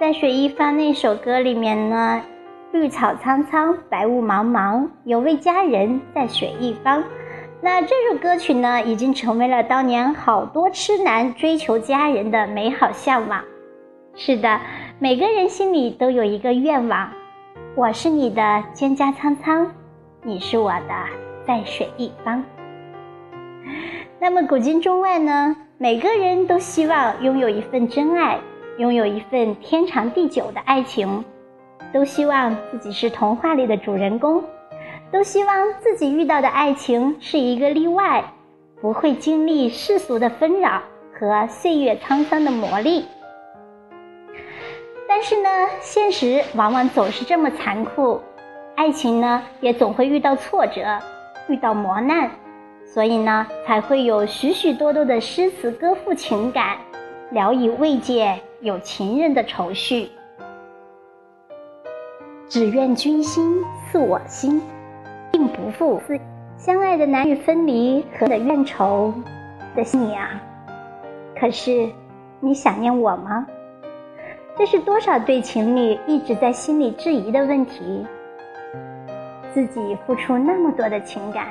在雪一方那首歌里面呢，绿草苍苍，白雾茫茫，有位佳人在雪一方。那这首歌曲呢，已经成为了当年好多痴男追求佳人的美好向往。是的，每个人心里都有一个愿望，我是你的蒹葭苍苍，你是我的在水一方。那么古今中外呢，每个人都希望拥有一份真爱。拥有一份天长地久的爱情，都希望自己是童话里的主人公，都希望自己遇到的爱情是一个例外，不会经历世俗的纷扰和岁月沧桑的磨砺。但是呢，现实往往总是这么残酷，爱情呢也总会遇到挫折，遇到磨难，所以呢才会有许许多多的诗词歌赋情感，聊以慰藉。有情人的愁绪，只愿君心似我心，并不负相爱的男女分离和的怨愁的你啊！可是你想念我吗？这是多少对情侣一直在心里质疑的问题。自己付出那么多的情感，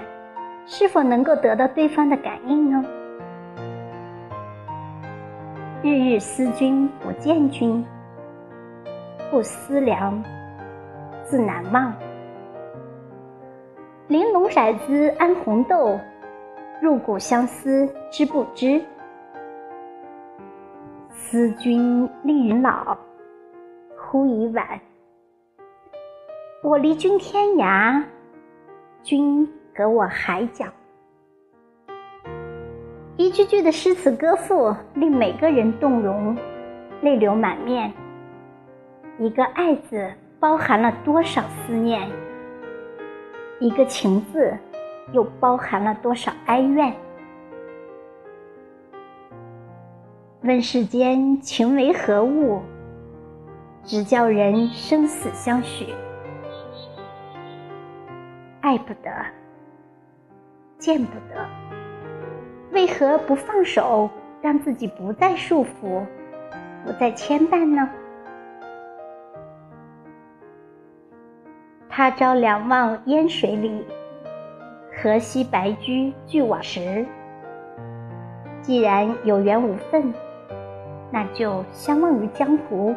是否能够得到对方的感应呢？日日思君不见君，不思量，自难忘。玲珑骰子安红豆，入骨相思知不知？思君令人老，忽已晚。我离君天涯，君隔我海角。一句句的诗词歌赋，令每个人动容，泪流满面。一个“爱”字，包含了多少思念？一个“情”字，又包含了多少哀怨？问世间情为何物？只叫人生死相许。爱不得，见不得。为何不放手，让自己不再束缚，不再牵绊呢？他朝两望烟水里，河西白驹俱往时。既然有缘无分，那就相忘于江湖，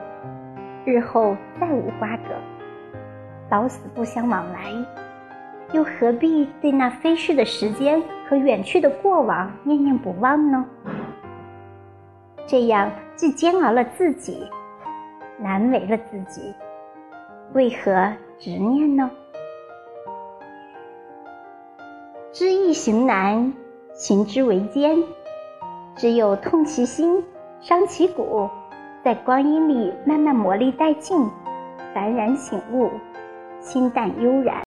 日后再无瓜葛，老死不相往来。又何必对那飞逝的时间和远去的过往念念不忘呢？这样既煎熬了自己，难为了自己，为何执念呢？知易行难，行之为艰。只有痛其心，伤其骨，在光阴里慢慢磨砺殆尽，幡然醒悟，心淡悠然。